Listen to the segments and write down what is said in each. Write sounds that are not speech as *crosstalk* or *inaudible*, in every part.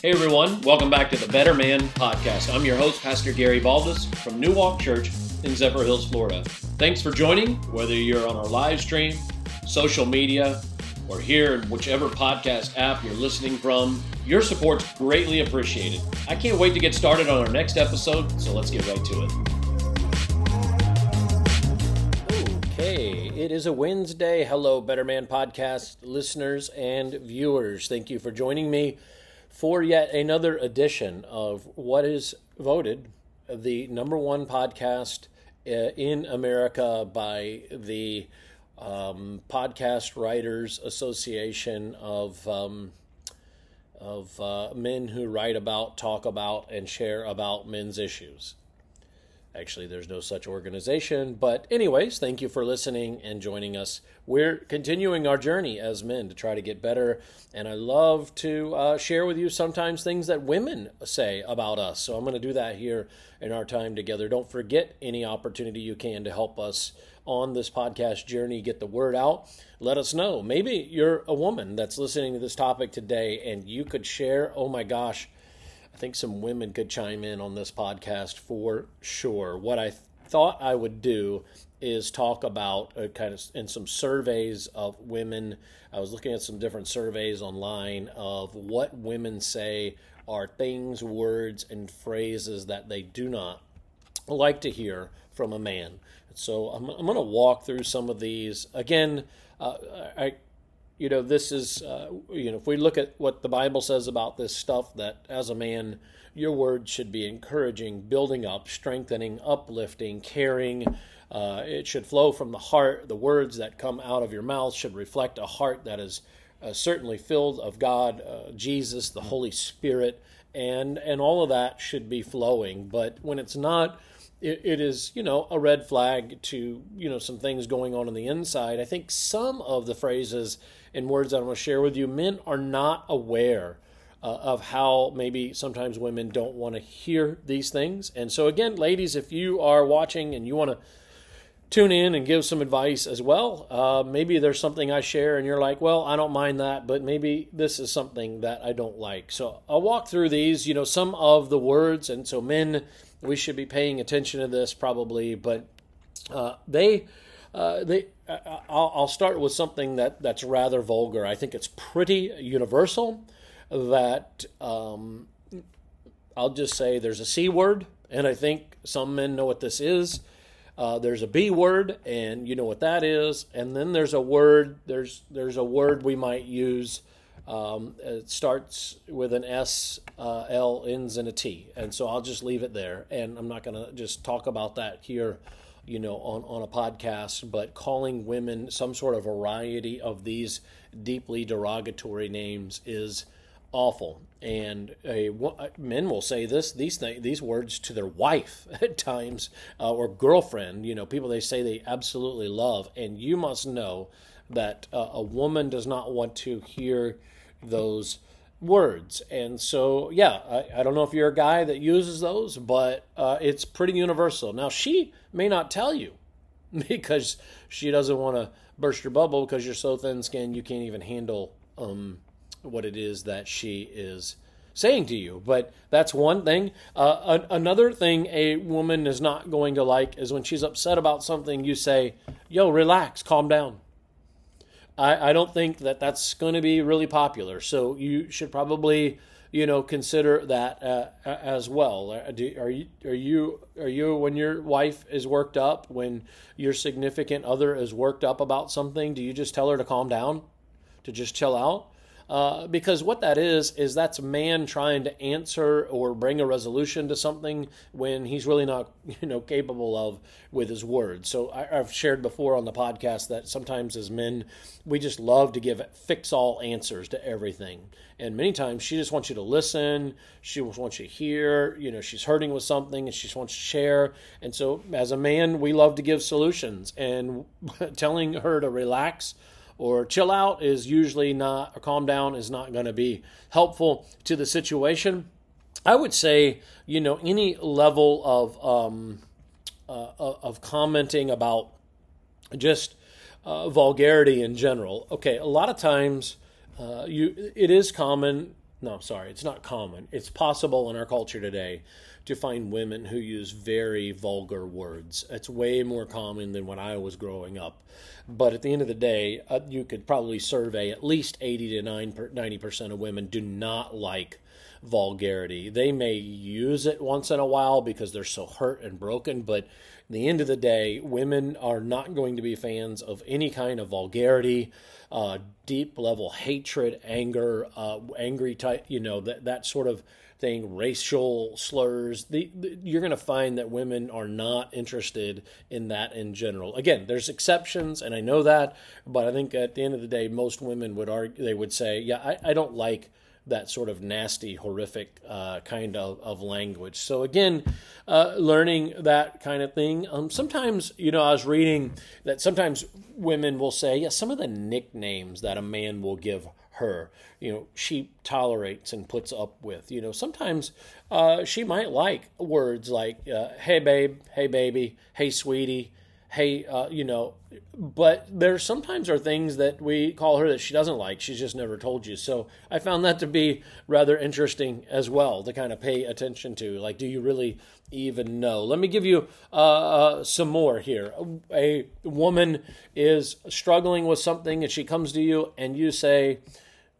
Hey everyone, welcome back to the Better Man Podcast. I'm your host, Pastor Gary Baldus from New Walk Church in Zephyrhills, Florida. Thanks for joining, whether you're on our live stream, social media, or here in whichever podcast app you're listening from. Your support's greatly appreciated. I can't wait to get started on our next episode, so let's get right to it. Okay, it is a Wednesday. Hello, Better Man Podcast listeners and viewers. Thank you for joining me for yet another edition of what is voted the number one podcast uh, in America by the um, Podcast Writers Association of um, of uh, men who write about, talk about, and share about men's issues. Actually, there's no such organization. But, anyways, thank you for listening and joining us. We're continuing our journey as men to try to get better. And I love to uh, share with you sometimes things that women say about us. So, I'm going to do that here in our time together. Don't forget any opportunity you can to help us on this podcast journey, get the word out. Let us know. Maybe you're a woman that's listening to this topic today and you could share, oh my gosh, I think some women could chime in on this podcast for sure. What I th- thought I would do is talk about uh, kind of in some surveys of women. I was looking at some different surveys online of what women say are things, words, and phrases that they do not like to hear from a man. So I'm, I'm going to walk through some of these. Again, uh, I you know, this is, uh, you know, if we look at what the Bible says about this stuff, that as a man, your words should be encouraging, building up, strengthening, uplifting, caring. Uh, it should flow from the heart. The words that come out of your mouth should reflect a heart that is uh, certainly filled of God, uh, Jesus, the Holy Spirit, and and all of that should be flowing. But when it's not, it, it is you know a red flag to you know some things going on on the inside. I think some of the phrases and words I'm going to share with you, men are not aware uh, of how maybe sometimes women don't want to hear these things. And so again, ladies, if you are watching and you want to tune in and give some advice as well. Uh, maybe there's something I share and you're like, well, I don't mind that, but maybe this is something that I don't like. So I'll walk through these, you know, some of the words. And so, men, we should be paying attention to this probably, but uh, they. Uh, they, I'll, I'll, start with something that, that's rather vulgar. I think it's pretty universal that um, I'll just say there's a C word, and I think some men know what this is. Uh, there's a B word, and you know what that is. And then there's a word. There's there's a word we might use. Um, it starts with an S, uh, L, ends in a T, and so I'll just leave it there. And I'm not going to just talk about that here you know, on, on a podcast, but calling women some sort of variety of these deeply derogatory names is awful. And a, men will say this these th- these words to their wife *laughs* at times uh, or girlfriend. You know, people they say they absolutely love, and you must know that uh, a woman does not want to hear those words. And so, yeah, I, I, don't know if you're a guy that uses those, but uh, it's pretty universal. Now, she may not tell you *laughs* because she doesn't want to burst your bubble because you're so thin skinned you can't even handle um, what it is that she is saying to you. But that's one thing. Uh, a- another thing a woman is not going to like is when she's upset about something, you say, Yo, relax, calm down. I, I don't think that that's going to be really popular. So you should probably, you know, consider that uh, as well. Do, are you are you are you when your wife is worked up, when your significant other is worked up about something, do you just tell her to calm down, to just chill out? Uh, because what that is is that's a man trying to answer or bring a resolution to something when he's really not *laughs* you know capable of with his words. So I, have shared before on the podcast that sometimes as men we just love to give fix all answers to everything, and many times she just wants you to listen. She wants you to hear. You know she's hurting with something and she just wants to share. And so as a man we love to give solutions and *laughs* telling her to relax or chill out is usually not, or calm down is not going to be helpful to the situation. I would say, you know, any level of um, uh, of commenting about just uh, vulgarity in general. Okay, a lot of times uh, you it is common no, sorry, it's not common. It's possible in our culture today to find women who use very vulgar words. It's way more common than when I was growing up. But at the end of the day, uh, you could probably survey at least 80 to 90% of women do not like vulgarity. They may use it once in a while because they're so hurt and broken, but the end of the day, women are not going to be fans of any kind of vulgarity, uh, deep level hatred, anger, uh, angry type, you know, that, that sort of thing, racial slurs. The, the, you're going to find that women are not interested in that in general. Again, there's exceptions, and I know that, but I think at the end of the day, most women would argue, they would say, yeah, I, I don't like that sort of nasty, horrific uh, kind of, of language. So again, uh, learning that kind of thing. Um, sometimes, you know, I was reading that sometimes women will say, yeah, some of the nicknames that a man will give her, you know, she tolerates and puts up with. You know, sometimes uh, she might like words like, uh, hey, babe, hey, baby, hey, sweetie hey, uh, you know, but there sometimes are things that we call her that she doesn't like. She's just never told you. So I found that to be rather interesting as well to kind of pay attention to. Like, do you really even know? Let me give you uh, uh, some more here. A woman is struggling with something and she comes to you and you say,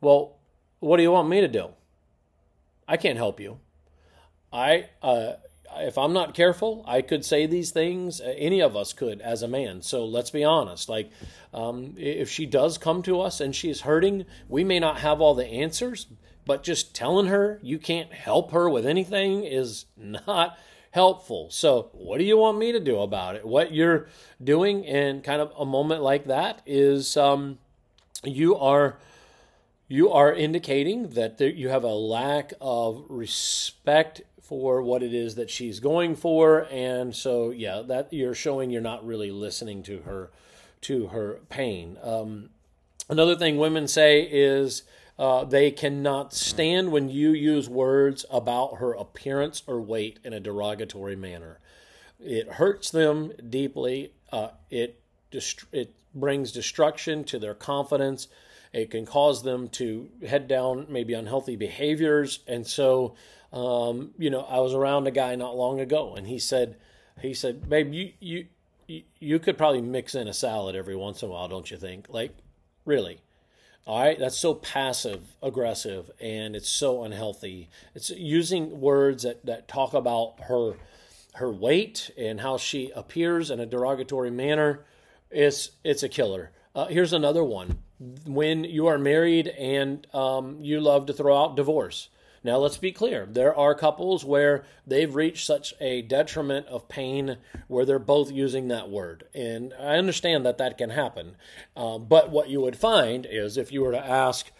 Well, what do you want me to do? I can't help you. I, uh, if I'm not careful, I could say these things. Uh, any of us could as a man. So let's be honest. Like, um, if she does come to us and she is hurting, we may not have all the answers, but just telling her you can't help her with anything is not helpful. So, what do you want me to do about it? What you're doing in kind of a moment like that is um, you are you are indicating that there, you have a lack of respect for what it is that she's going for and so yeah that you're showing you're not really listening to her to her pain. Um, another thing women say is uh, they cannot stand when you use words about her appearance or weight in a derogatory manner. It hurts them deeply uh, it it brings destruction to their confidence it can cause them to head down maybe unhealthy behaviors and so um, you know, I was around a guy not long ago, and he said, he said, babe, you you you could probably mix in a salad every once in a while, don't you think? Like, really? All right, that's so passive aggressive, and it's so unhealthy. It's using words that that talk about her her weight and how she appears in a derogatory manner. It's it's a killer. Uh, here's another one. When you are married and um, you love to throw out divorce now, let's be clear. There are couples where they've reached such a detriment of pain where they're both using that word. And I understand that that can happen. Uh, but what you would find is if you were to ask,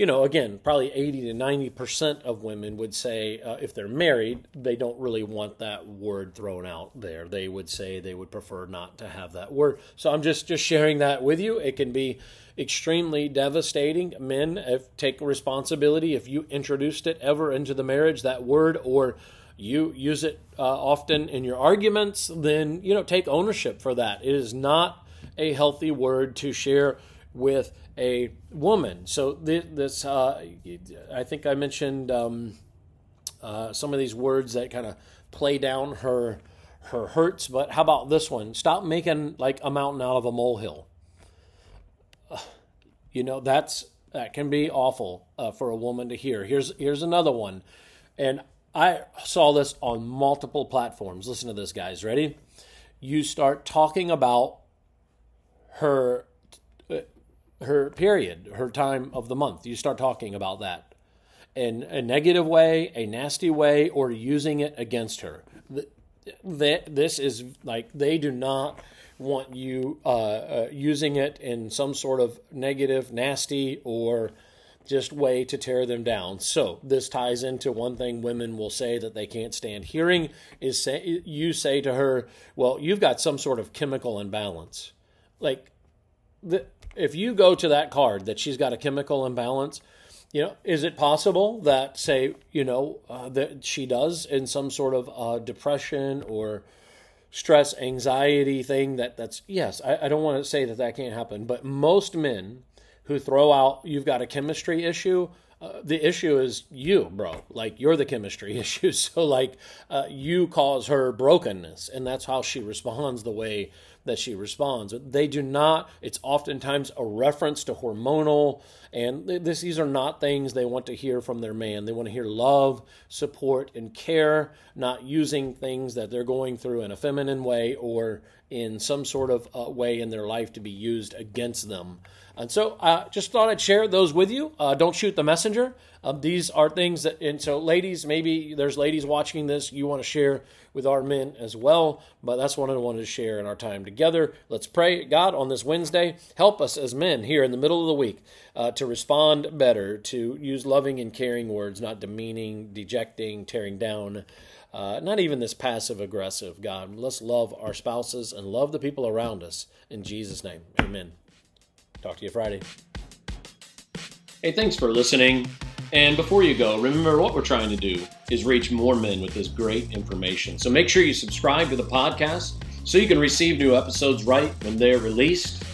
you know, again, probably 80 to 90% of women would say uh, if they're married, they don't really want that word thrown out there. They would say they would prefer not to have that word. So I'm just, just sharing that with you. It can be extremely devastating. Men if, take responsibility if you introduced it ever into the marriage, that word, or you use it uh, often in your arguments, then, you know, take ownership for that. It is not a healthy word to share with a woman. So this, uh, I think I mentioned um, uh, some of these words that kind of play down her her hurts. But how about this one? Stop making like a mountain out of a molehill. *sighs* you know that's that can be awful uh, for a woman to hear. Here's here's another one, and I saw this on multiple platforms. Listen to this, guys. Ready? You start talking about her her period, her time of the month. You start talking about that in a negative way, a nasty way, or using it against her. This is like they do not want you uh, uh, using it in some sort of negative, nasty, or just way to tear them down. So this ties into one thing women will say that they can't stand hearing is say you say to her, "Well, you've got some sort of chemical imbalance." Like the if you go to that card that she's got a chemical imbalance, you know, is it possible that, say, you know, uh, that she does in some sort of uh, depression or stress, anxiety thing? That that's yes. I, I don't want to say that that can't happen, but most men who throw out you've got a chemistry issue uh, the issue is you, bro. Like you're the chemistry *laughs* issue. So like uh, you cause her brokenness, and that's how she responds the way that she responds. but They do not. It's oftentimes a reference to hormonal, and this these are not things they want to hear from their man. They want to hear love, support, and care, not using things that they're going through in a feminine way or in some sort of uh, way in their life to be used against them. And so I uh, just thought I'd share those with you. Uh, don't shoot the messenger. Um, these are things that, and so ladies, maybe there's ladies watching this you want to share with our men as well. But that's what I wanted to share in our time together. Let's pray, God, on this Wednesday, help us as men here in the middle of the week uh, to respond better, to use loving and caring words, not demeaning, dejecting, tearing down. Uh, not even this passive aggressive, God. Let's love our spouses and love the people around us. In Jesus' name, amen. Talk to you Friday. Hey, thanks for listening. And before you go, remember what we're trying to do is reach more men with this great information. So make sure you subscribe to the podcast so you can receive new episodes right when they're released.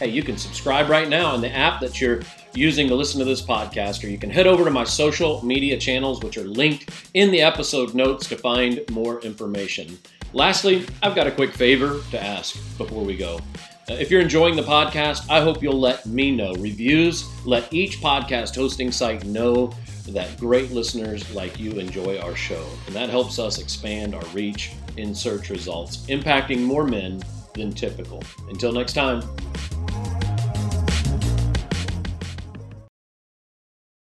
Hey, you can subscribe right now in the app that you're using to listen to this podcast, or you can head over to my social media channels, which are linked in the episode notes to find more information. Lastly, I've got a quick favor to ask before we go. Uh, if you're enjoying the podcast, I hope you'll let me know. Reviews let each podcast hosting site know that great listeners like you enjoy our show. And that helps us expand our reach in search results, impacting more men than typical. Until next time.